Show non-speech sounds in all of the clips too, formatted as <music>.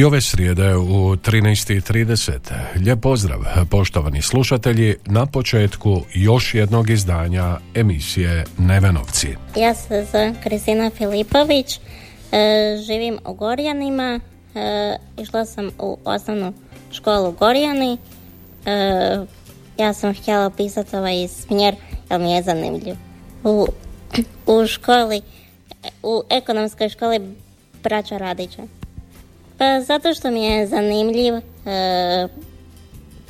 I ove srijede u 13.30. Lijep pozdrav, poštovani slušatelji, na početku još jednog izdanja emisije Nevenovci. Ja se zovem Kristina Filipović, e, živim u Gorjanima, e, išla sam u osnovnu školu Gorjani. E, ja sam htjela pisati ovaj smjer jer mi je zanimljiv. U, u školi, u ekonomskoj školi braća Radića. Pa zato što mi je zanimljiv, e,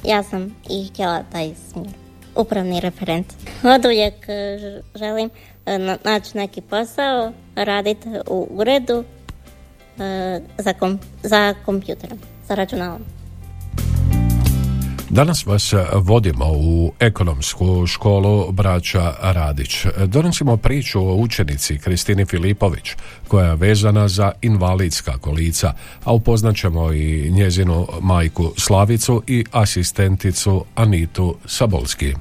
ja sam i htjela taj smjer. Upravni referent. Od uvijek e, želim e, na- naći neki posao, raditi u uredu za, kom, za kompjuterom, za računalom. Danas vas vodimo u ekonomsku školu braća Radić. Donosimo priču o učenici Kristini Filipović, koja je vezana za invalidska kolica, a upoznat ćemo i njezinu majku Slavicu i asistenticu Anitu Sabolski.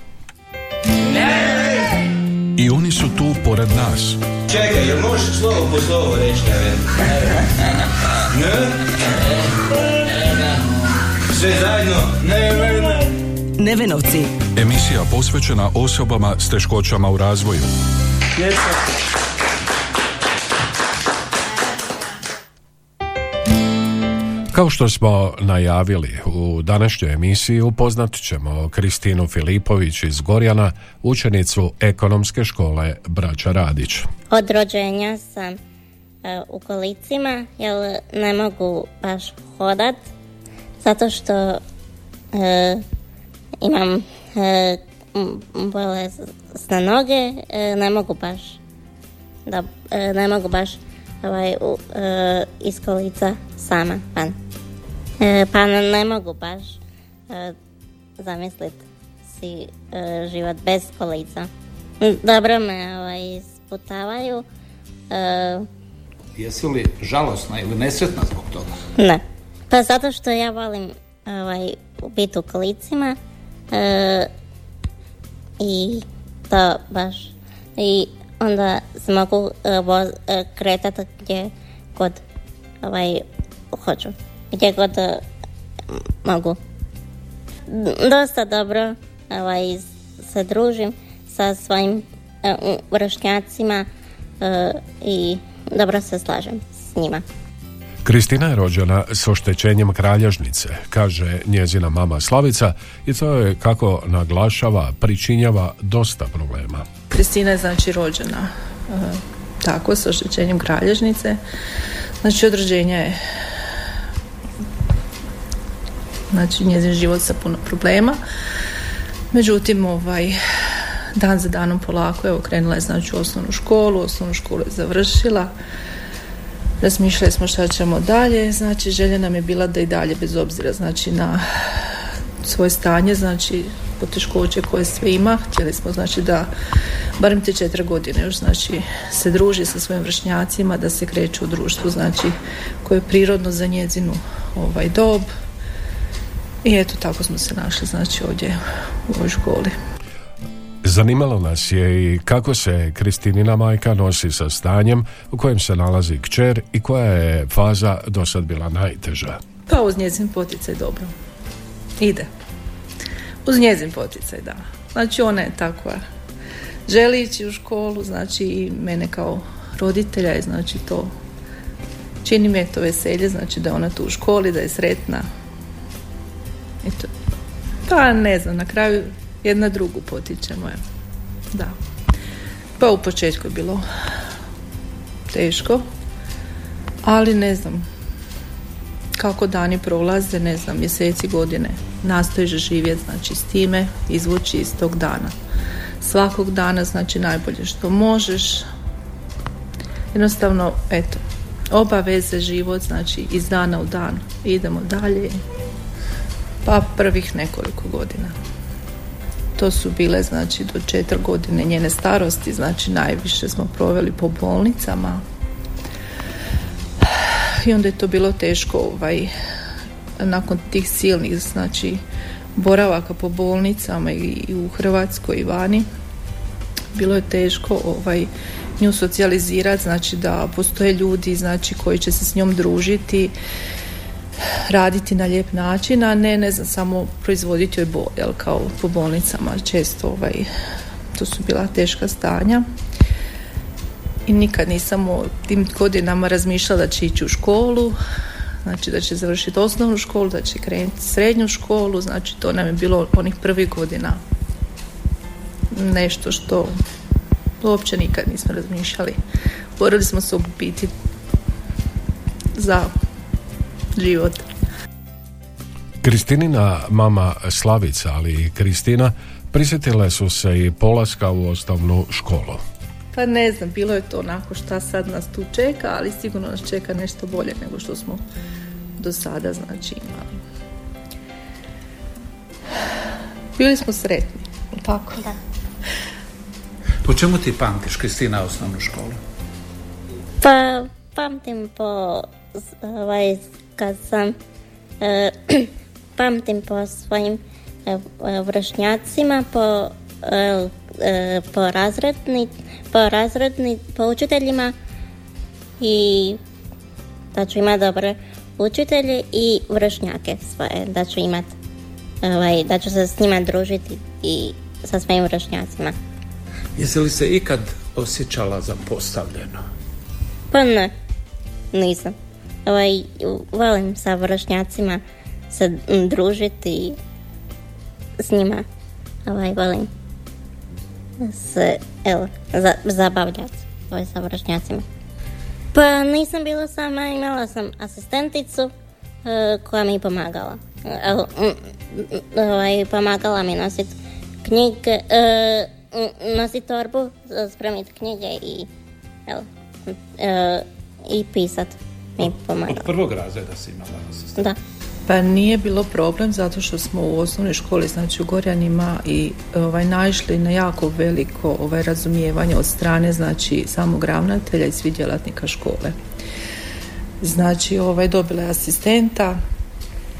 I oni su tu pored nas. Čekaj, jel možeš slovo po slovo reći ne? Ne? Sve zajedno? Ne, ne, ne. Nevenovci. Emisija posvećena osobama s teškoćama u razvoju. Kao što smo najavili, u današnjoj emisiji upoznat ćemo Kristinu Filipović iz Gorjana, učenicu ekonomske škole Braća Radić. Od rođenja sam e, u kolicima jer ne mogu baš hodat zato što e, imam e, m- bolesne noge, e, ne mogu baš da e, ne mogu baš ovaj, u, e, iz kolica sama van. E, pa ne, mogu baš e, zamisliti si e, život bez kolica. Dobro me ovaj, sputavaju. E, Jesi li žalosna ili nesretna zbog toga? ne. Pa zato što ja volim ovaj, biti u kolicima e, i to baš. I onda se mogu e, voz- e, kretati gdje god ovaj, hoću. Gdje god mogu. Dosta dobro ovaj, se družim sa svojim vršnjacima i dobro se slažem s njima. Kristina je rođena s oštećenjem kralježnice, kaže njezina mama Slavica i to je, kako naglašava, pričinjava dosta problema. Kristina je znači rođena e, tako s oštećenjem kralježnice. Znači od je znači njezin život sa puno problema. Međutim, ovaj dan za danom polako evo krenula je znači u osnovnu školu, osnovnu školu je završila. Razmišljali smo šta ćemo dalje, znači želja nam je bila da i dalje bez obzira znači na svoje stanje, znači poteškoće koje sve ima. Htjeli smo znači da barem te četiri godine još znači se druži sa svojim vršnjacima, da se kreće u društvu znači koje je prirodno za njezinu ovaj dob. I eto tako smo se našli znači ovdje u ovoj školi. Zanimalo nas je i kako se Kristinina majka nosi sa stanjem u kojem se nalazi kćer i koja je faza do sad bila najteža. Pa uz njezin poticaj dobro. Ide. Uz njezin poticaj, da. Znači ona je takva. Želi ići u školu, znači i mene kao roditelja je znači to čini mi je to veselje, znači da je ona tu u školi, da je sretna. Eto. Pa ne znam, na kraju jedna drugu potičemo. evo. Da. Pa u početku je bilo teško, ali ne znam, kako dani prolaze, ne znam, mjeseci, godine, nastojiš živjeti, znači, s time, izvući iz tog dana. Svakog dana, znači, najbolje što možeš. Jednostavno, eto, obaveze život, znači, iz dana u dan. Idemo dalje. Pa prvih nekoliko godina. To su bile, znači, do četiri godine njene starosti, znači, najviše smo proveli po bolnicama, i onda je to bilo teško ovaj, nakon tih silnih znači boravaka po bolnicama i, u Hrvatskoj i vani bilo je teško ovaj nju socijalizirati znači da postoje ljudi znači koji će se s njom družiti raditi na lijep način a ne ne znam samo proizvoditi joj bol jel, kao po bolnicama često ovaj to su bila teška stanja i nikad nisam u tim godinama razmišljala da će ići u školu, znači da će završiti osnovnu školu, da će krenuti srednju školu, znači to nam je bilo onih prvih godina nešto što uopće nikad nismo razmišljali. Borili smo se u biti za život. Kristinina mama Slavica, ali i Kristina prisjetile su se i polaska u osnovnu školu. Pa ne znam, bilo je to onako šta sad nas tu čeka, ali sigurno nas čeka nešto bolje nego što smo do sada znači imali. Bili smo sretni, tako? Da. Po čemu ti pamtiš, Kristina, osnovnu školu? Pa pamtim po ovaj, kad sam e, <clears throat> pamtim po svojim e, vršnjacima, po e, po razredni, po razredni, po učiteljima i da ću imati dobre učitelje i vršnjake svoje, da ću imat ovaj, da ću se s njima družiti i sa svojim vršnjacima. Jesi li se ikad osjećala zapostavljeno? Pa ne, nisam. Ovaj, volim sa vršnjacima se družiti s njima. Ovaj, volim se, evo, za, zabavljati ovaj, sa vršnjacima. Pa nisam bila sama, imala sam asistenticu uh, koja mi pomagala. Ovaj, pomagala mi nositi knjige, uh, nositi torbu, spremiti knjige i, evo, i pisat mi pomagala. Od prvog razreda si imala asistenta? Da. Pa nije bilo problem zato što smo u osnovnoj školi, znači u Gorjanima i ovaj, naišli na jako veliko ovaj, razumijevanje od strane znači samog ravnatelja i svih djelatnika škole. Znači ovaj, dobila je asistenta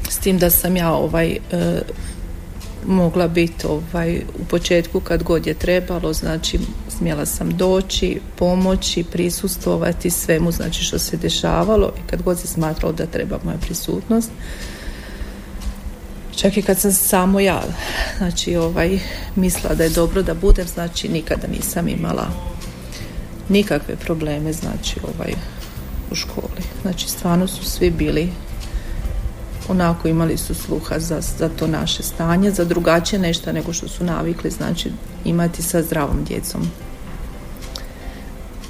s tim da sam ja ovaj, e, mogla biti ovaj, u početku kad god je trebalo, znači smjela sam doći, pomoći, prisustovati svemu znači što se dešavalo i kad god se smatralo da treba moja prisutnost. Čak i kad sam samo ja, znači ovaj, mislila da je dobro da budem, znači nikada nisam imala nikakve probleme, znači ovaj, u školi. Znači stvarno su svi bili onako imali su sluha za, za to naše stanje, za drugačije nešto nego što su navikli, znači imati sa zdravom djecom.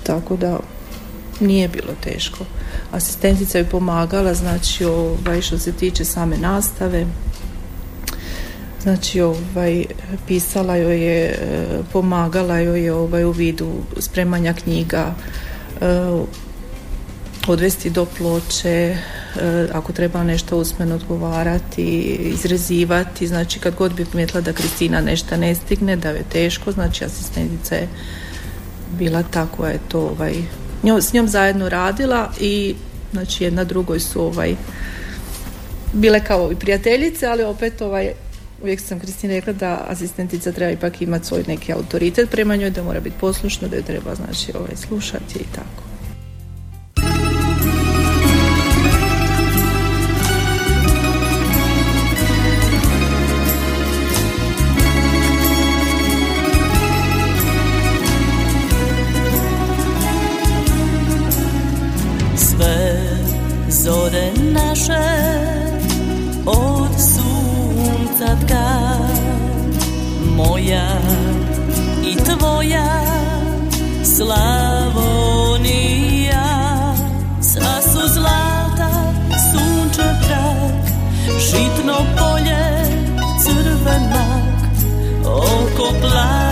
Tako da nije bilo teško. Asistentica je pomagala, znači ovaj, što se tiče same nastave, Znači, ovaj, pisala joj je, e, pomagala joj je ovaj, u vidu spremanja knjiga, e, odvesti do ploče, e, ako treba nešto usmeno odgovarati, izrezivati, znači kad god bi primijetila da Kristina nešto ne stigne, da je teško, znači asistentica je bila ta koja je to ovaj, s njom zajedno radila i znači jedna drugoj su ovaj, bile kao i prijateljice, ali opet ovaj, uvijek sam Kristina rekla da asistentica treba ipak imati svoj neki autoritet prema njoj, da mora biti poslušna, da je treba znači ovaj, slušati i tako. Polje crvenak oko plavo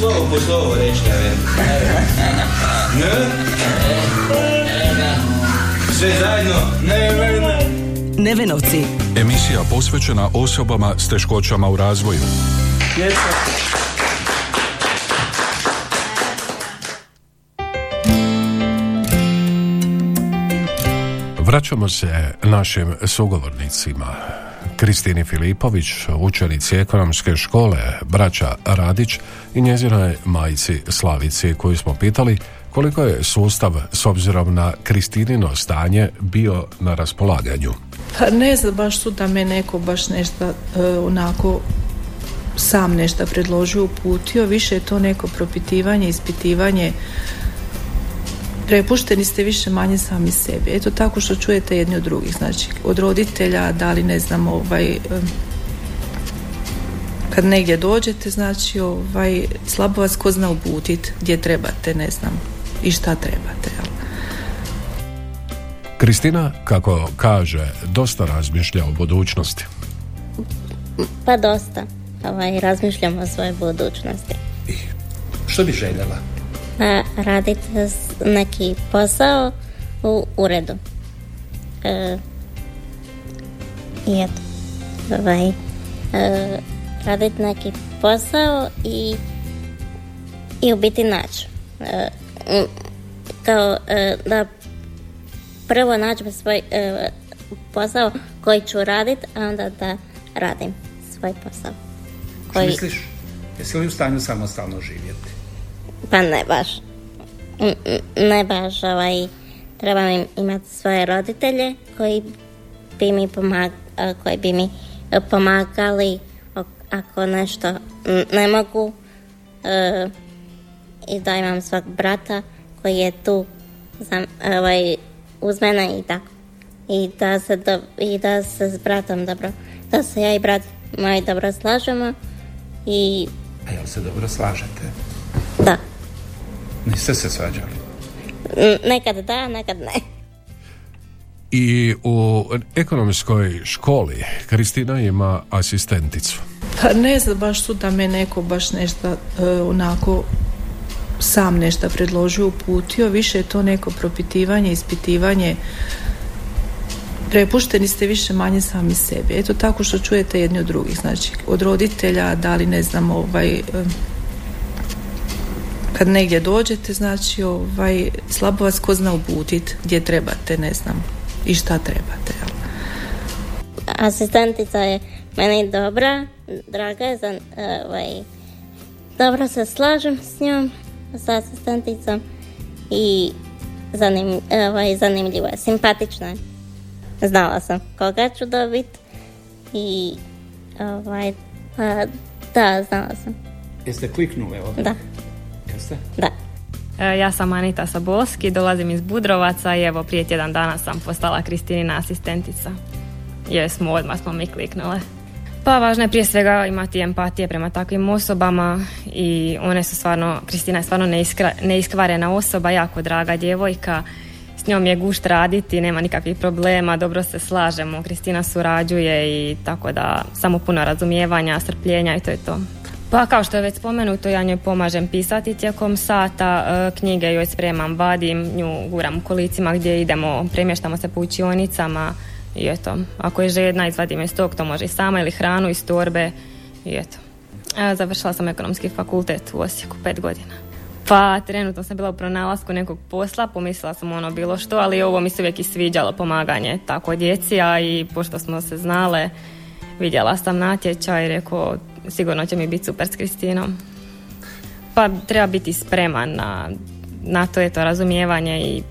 slovo po slovo reći, ne vem? Ne? Sve zajedno? Ne, ne, ne. Nevenovci. Emisija posvećena osobama s teškoćama u razvoju. Vraćamo se našim sugovornicima. Kristini Filipović, učenici ekonomske škole, braća Radić i njezinoj majci Slavici koju smo pitali koliko je sustav s obzirom na Kristinino stanje bio na raspolaganju. Pa ne znam baš tu da me neko baš nešto e, onako sam nešto predložio, uputio, više je to neko propitivanje, ispitivanje. Prepušteni ste više manje sami sebi. Eto tako što čujete jedni od drugih, znači od roditelja, da li ne znam, ovaj, kad negdje dođete, znači ovaj, slabo vas ko zna uputit gdje trebate, ne znam, i šta trebate. Jel? Kristina, kako kaže, dosta razmišlja o budućnosti. Pa dosta. Ovaj, razmišljam o svojoj budućnosti. Što bi željela? A, raditi neki posao u uredu. E, I eto. Ovaj, e, raditi neki posao i i u biti naći. E, kao e, da prvo nađem svoj e, posao koji ću raditi, a onda da radim svoj posao. Što Koji, misliš? Jesi li u stanju samostalno živjeti? Pa ne baš. Ne baš ovaj, trebam im imati svoje roditelje koji bi mi, pomag, koji bi mi e, pomagali ako nešto ne mogu e, i da imam svog brata koji je tu za, ovaj, uz mene i tako. I da, se do, I da se s bratom dobro, da se ja i brat moj dobro slažemo i A jel se dobro slažete? Niste se svađali? N- nekad da, nekad ne. I u ekonomskoj školi Kristina ima asistenticu. Pa ne znam baš tu da me neko baš nešto e, onako sam nešto predložio, uputio, više je to neko propitivanje, ispitivanje. Prepušteni ste više manje sami sebi. Eto tako što čujete jedni od drugih, znači od roditelja, da li ne znam, ovaj, e, kad negdje dođete, znači ovaj, slabo vas ko zna uputit gdje trebate, ne znam, i šta trebate. Jel? Asistentica je meni dobra, draga je, za, ovaj, dobro se slažem s njom, s asistenticom i zanim, ovaj, zanimljivo je, simpatična je. Znala sam koga ću dobiti i ovaj, pa, da, znala sam, Jeste kliknuli ovdje? da, Jeste? da. E, Ja sam Anita Sabolski, dolazim iz Budrovaca i evo prije tjedan dana sam postala Kristinina asistentica. Jer smo odmah smo mi kliknule. Pa važno je prije svega imati empatije prema takvim osobama i one su stvarno, Kristina je stvarno neiskra, neiskvarena osoba, jako draga djevojka. S njom je gušt raditi, nema nikakvih problema, dobro se slažemo, Kristina surađuje i tako da samo puno razumijevanja, strpljenja i to je to. Pa kao što je već spomenuto, ja njoj pomažem pisati tijekom sata, e, knjige joj spremam, vadim, nju guram u kolicima gdje idemo, premještamo se po učionicama i eto, ako je žedna izvadim iz tog, to može i sama ili hranu iz torbe i eto. Završila sam ekonomski fakultet u Osijeku, pet godina. Pa trenutno sam bila u pronalasku nekog posla, pomislila sam ono bilo što, ali ovo mi se uvijek i sviđalo pomaganje tako djeci, a i pošto smo se znale, vidjela sam natječaj i rekao sigurno će mi biti super s Kristinom. Pa treba biti spreman na, na to je to razumijevanje i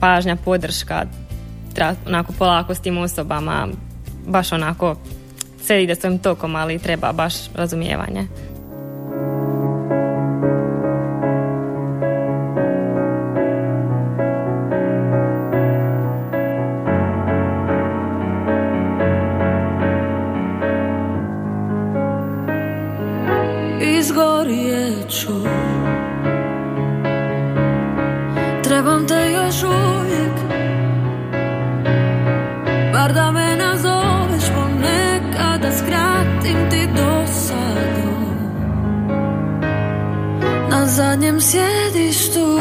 pažnja, podrška, treba onako polako s tim osobama, baš onako sve ide svojim tokom, ali treba baš razumijevanje. Izgorjet ću. Trebam te još uvijek Bar da me nazoveš ponekada skratim ti dosadu. Na zadnjem sjedištu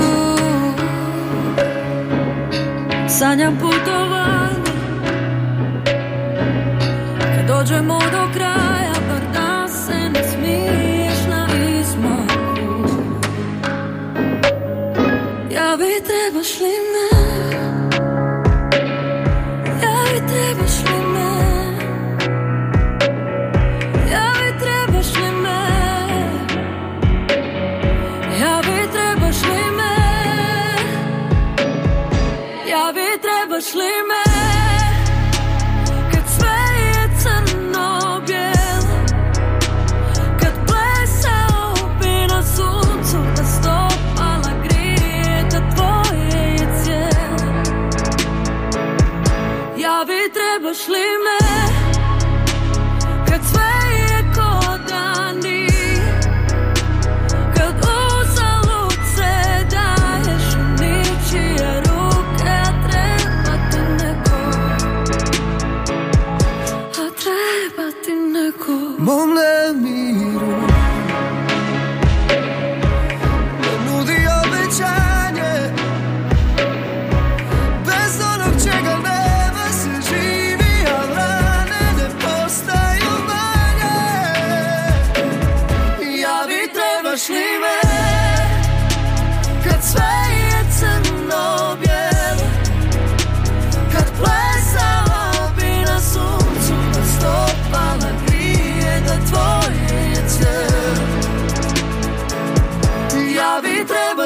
Sanjam putovanje. Kad dođemo do kraja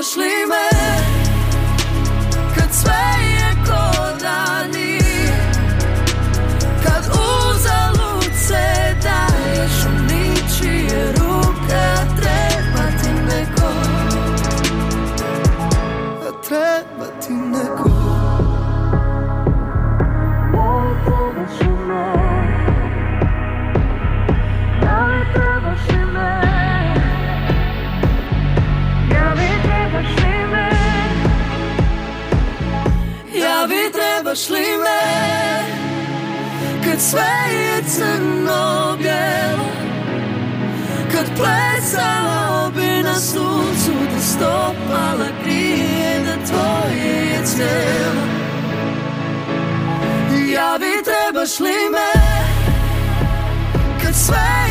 cijelo Kad sve je crno bijelo Kad plesala bi na suncu Da stopala grije Da tvoje je cijelo Ja bi trebaš li me Kad sve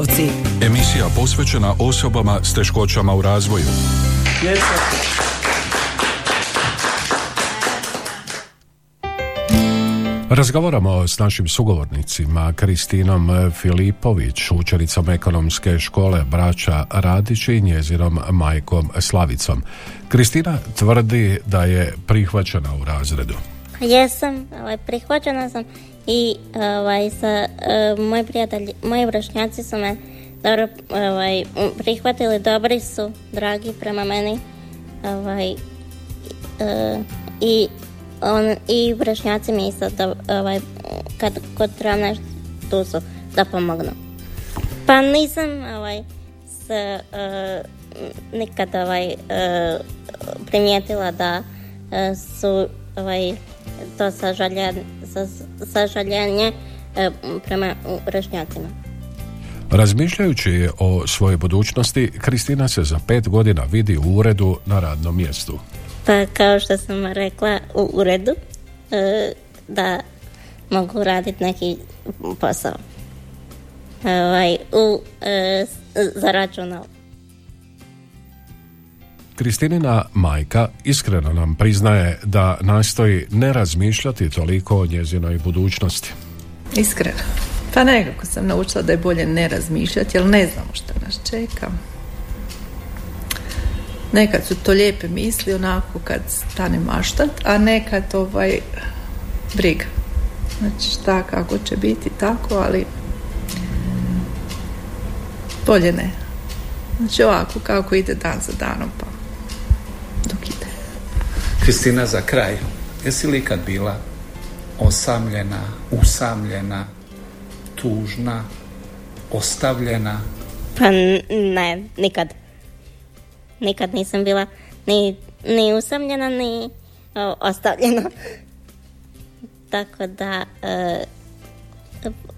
Nevenovci. Emisija posvećena osobama s teškoćama u razvoju. Razgovaramo s našim sugovornicima Kristinom Filipović, učenicom ekonomske škole Braća Radić i njezinom majkom Slavicom. Kristina tvrdi da je prihvaćena u razredu. Jesam, ovaj, prihvaćena sam i ovaj, sa, e, moji prijatelji, moji vršnjaci su me dobro ovaj, prihvatili, dobri su, dragi prema meni. Ovaj, e, I on, i vršnjaci mi isto da, ovaj, kad, kad trebam nešto tu su da pomognu. Pa nisam ovaj, se, e, nikad ovaj, primijetila da su ovaj, to sažaljenje, sažaljenje e, prema vršnjacima. Razmišljajući o svojoj budućnosti, Kristina se za pet godina vidi u uredu na radnom mjestu. Pa kao što sam rekla u uredu e, da mogu raditi neki posao. Ovaj, u, e, za računalo. Kristinina majka iskreno nam priznaje da nastoji ne razmišljati toliko o njezinoj budućnosti. Iskreno. Pa nekako sam naučila da je bolje ne razmišljati, jer ne znamo što nas čeka. Nekad su to lijepe misli, onako kad stane maštat, a nekad ovaj, briga. Znači šta, kako će biti, tako, ali bolje ne. Znači ovako, kako ide dan za danom, pa. Kristina, za kraj, jesi li ikad bila osamljena, usamljena, tužna, ostavljena? Pa ne, nikad. Nikad nisam bila ni, ni usamljena, ni o, ostavljena. <laughs> Tako da, e,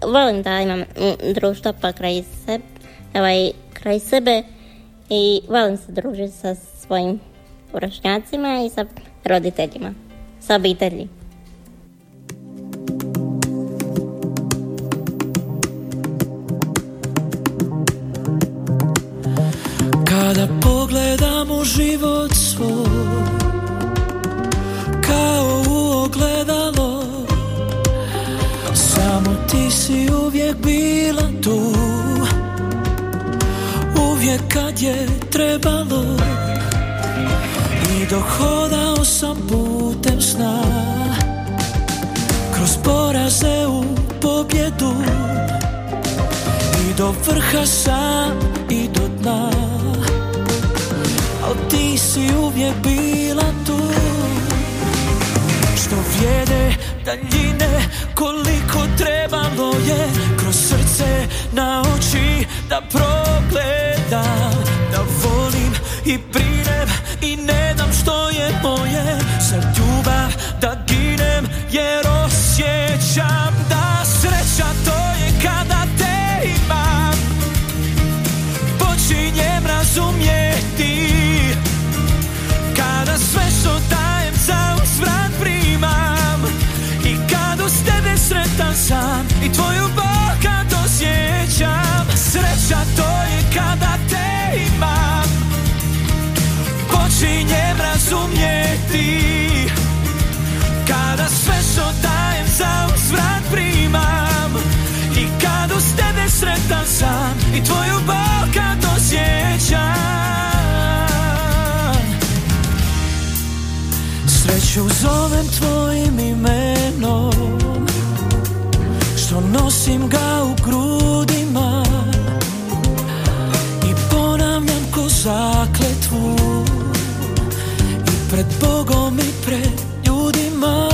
volim da imam društvo pa kraj sebe, ovaj, kraj sebe i volim se družiti sa svojim vršnjacima i sa roditeljima, sa obitelji. Kada pogledam u život svoj Kao u ogledalo Samo ti si uvijek bila tu Uvijek kad je trebalo I dohodao sam putem sna Kroz poraze u pobjedu. I do vrha sam i do dna. Al ti si uvijek bila tu. Što vrijede daljine Koliko trebalo je Kroz srce na oči Da progledam Da volim i brinem počinjem razumjeti. Kada sve što dajem za uzvrat primam. I kad uz tebe sretan sam I tvoju bol kad osjećam. Sreću zovem tvojim imenom. Što nosim ga u pred Bogom i pred ljudima.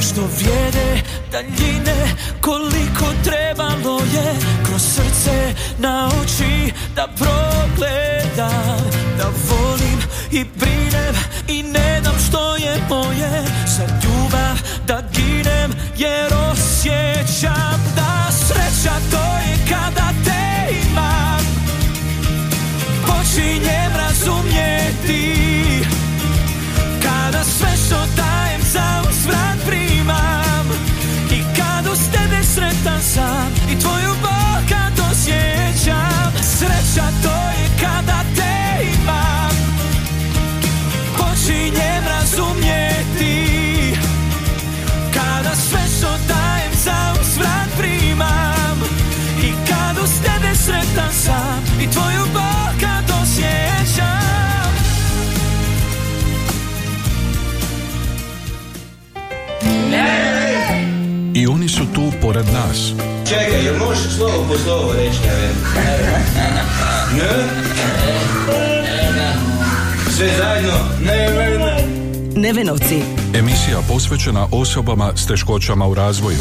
Što vjede daljine Koliko trebalo je Kroz srce na oči Da progledam Da volim i brinem I ne dam što je moje. Za ljubav da ginem Jer osjećam da sreća to je kada te imam. Počinjem sam I tvoju bol kad osjećam Sreća to je pored nas. Čekaj, jel možeš slovo po slovo reći, ne? Ne? Sve zajedno? Ne, ne, ne. Nevenovci. Emisija posvećena osobama s teškoćama u razvoju.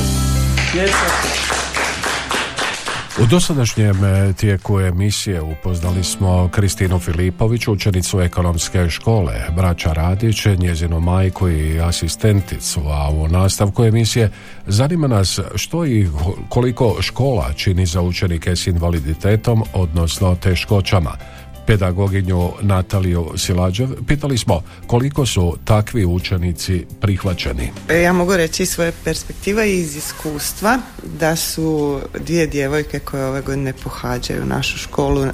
U dosadašnjem e, tijeku emisije upoznali smo Kristinu Filipović, učenicu ekonomske škole, braća Radić, njezinu majku i asistenticu, a u nastavku emisije zanima nas što i koliko škola čini za učenike s invaliditetom, odnosno teškoćama. Pedagoginju Nataliju Silađev pitali smo koliko su takvi učenici prihvaćeni. E, Ja mogu reći svoje perspektive i iz iskustva da su dvije djevojke koje ove godine pohađaju našu školu e,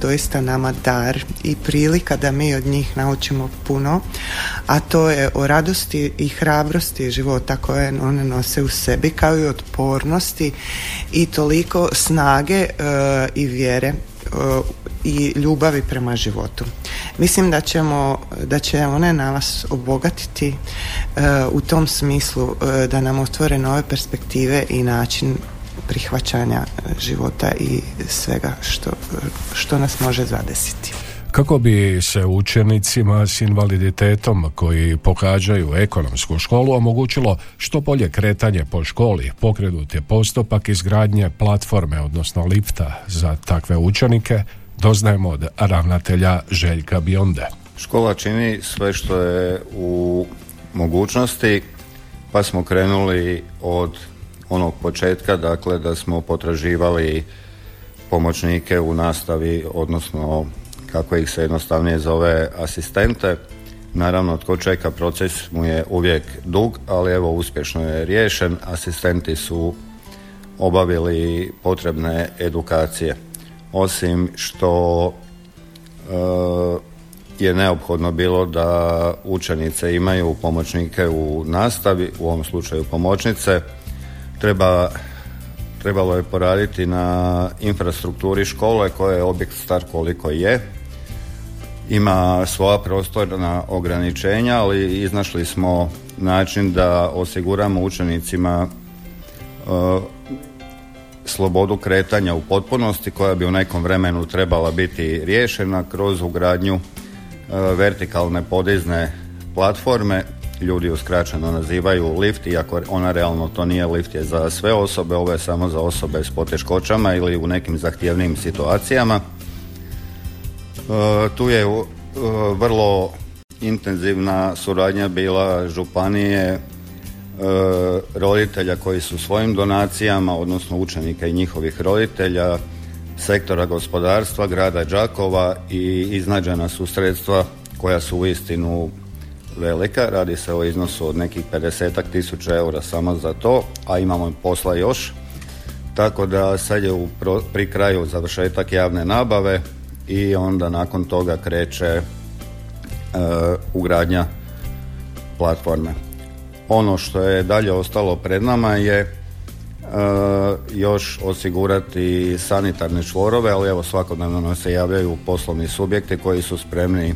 doista nama dar i prilika da mi od njih naučimo puno, a to je o radosti i hrabrosti života koje one nose u sebi kao i otpornosti i toliko snage e, i vjere i ljubavi prema životu. Mislim da ćemo, da će one nas obogatiti e, u tom smislu e, da nam otvore nove perspektive i način prihvaćanja života i svega što, što nas može zadesiti. Kako bi se učenicima s invaliditetom koji pohađaju ekonomsku školu omogućilo što bolje kretanje po školi, pokrenut je postupak izgradnje platforme, odnosno lifta za takve učenike, doznajemo od ravnatelja Željka Bionde. Škola čini sve što je u mogućnosti, pa smo krenuli od onog početka, dakle da smo potraživali pomoćnike u nastavi, odnosno kako ih se jednostavnije zove asistente. Naravno, tko čeka proces mu je uvijek dug, ali evo uspješno je riješen. Asistenti su obavili potrebne edukacije. Osim što e, je neophodno bilo da učenice imaju pomoćnike u nastavi, u ovom slučaju pomoćnice, treba trebalo je poraditi na infrastrukturi škole koja je objekt star koliko je. Ima svoja prostorna ograničenja, ali iznašli smo način da osiguramo učenicima e, slobodu kretanja u potpunosti koja bi u nekom vremenu trebala biti riješena kroz ugradnju e, vertikalne podizne platforme ljudi uskraćeno nazivaju lift, iako ona realno to nije lift je za sve osobe, ovo je samo za osobe s poteškoćama ili u nekim zahtjevnim situacijama. E, tu je e, vrlo intenzivna suradnja bila županije, e, roditelja koji su svojim donacijama, odnosno učenika i njihovih roditelja, sektora gospodarstva, grada Đakova i iznađena su sredstva koja su uistinu velika, radi se o iznosu od nekih 50 tisuća eura samo za to, a imamo posla još. Tako da sad je u pri kraju završetak javne nabave i onda nakon toga kreće e, ugradnja platforme. Ono što je dalje ostalo pred nama je e, još osigurati sanitarne čvorove, ali evo svakodnevno se javljaju poslovni subjekti koji su spremni e,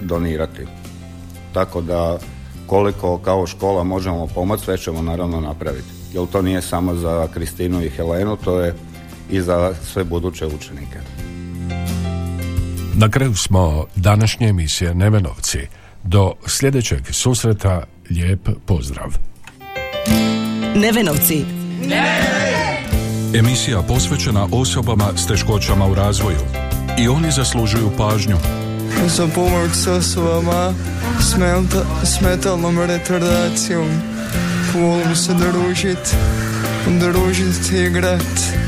donirati. tako da koliko kao škola možemo pomoći, sve ćemo naravno napraviti. Jer to nije samo za Kristinu i Helenu, to je i za sve buduće učenike. Na kraju smo današnje emisije Nevenovci. Do sljedećeg susreta lijep pozdrav. Nevenovci. Emisija posvećena osobama s teškoćama u razvoju. I oni zaslužuju pažnju. Za pomoć s osobama s, menta- s metalnom retardacijom. Volim se družit, družit i igrat.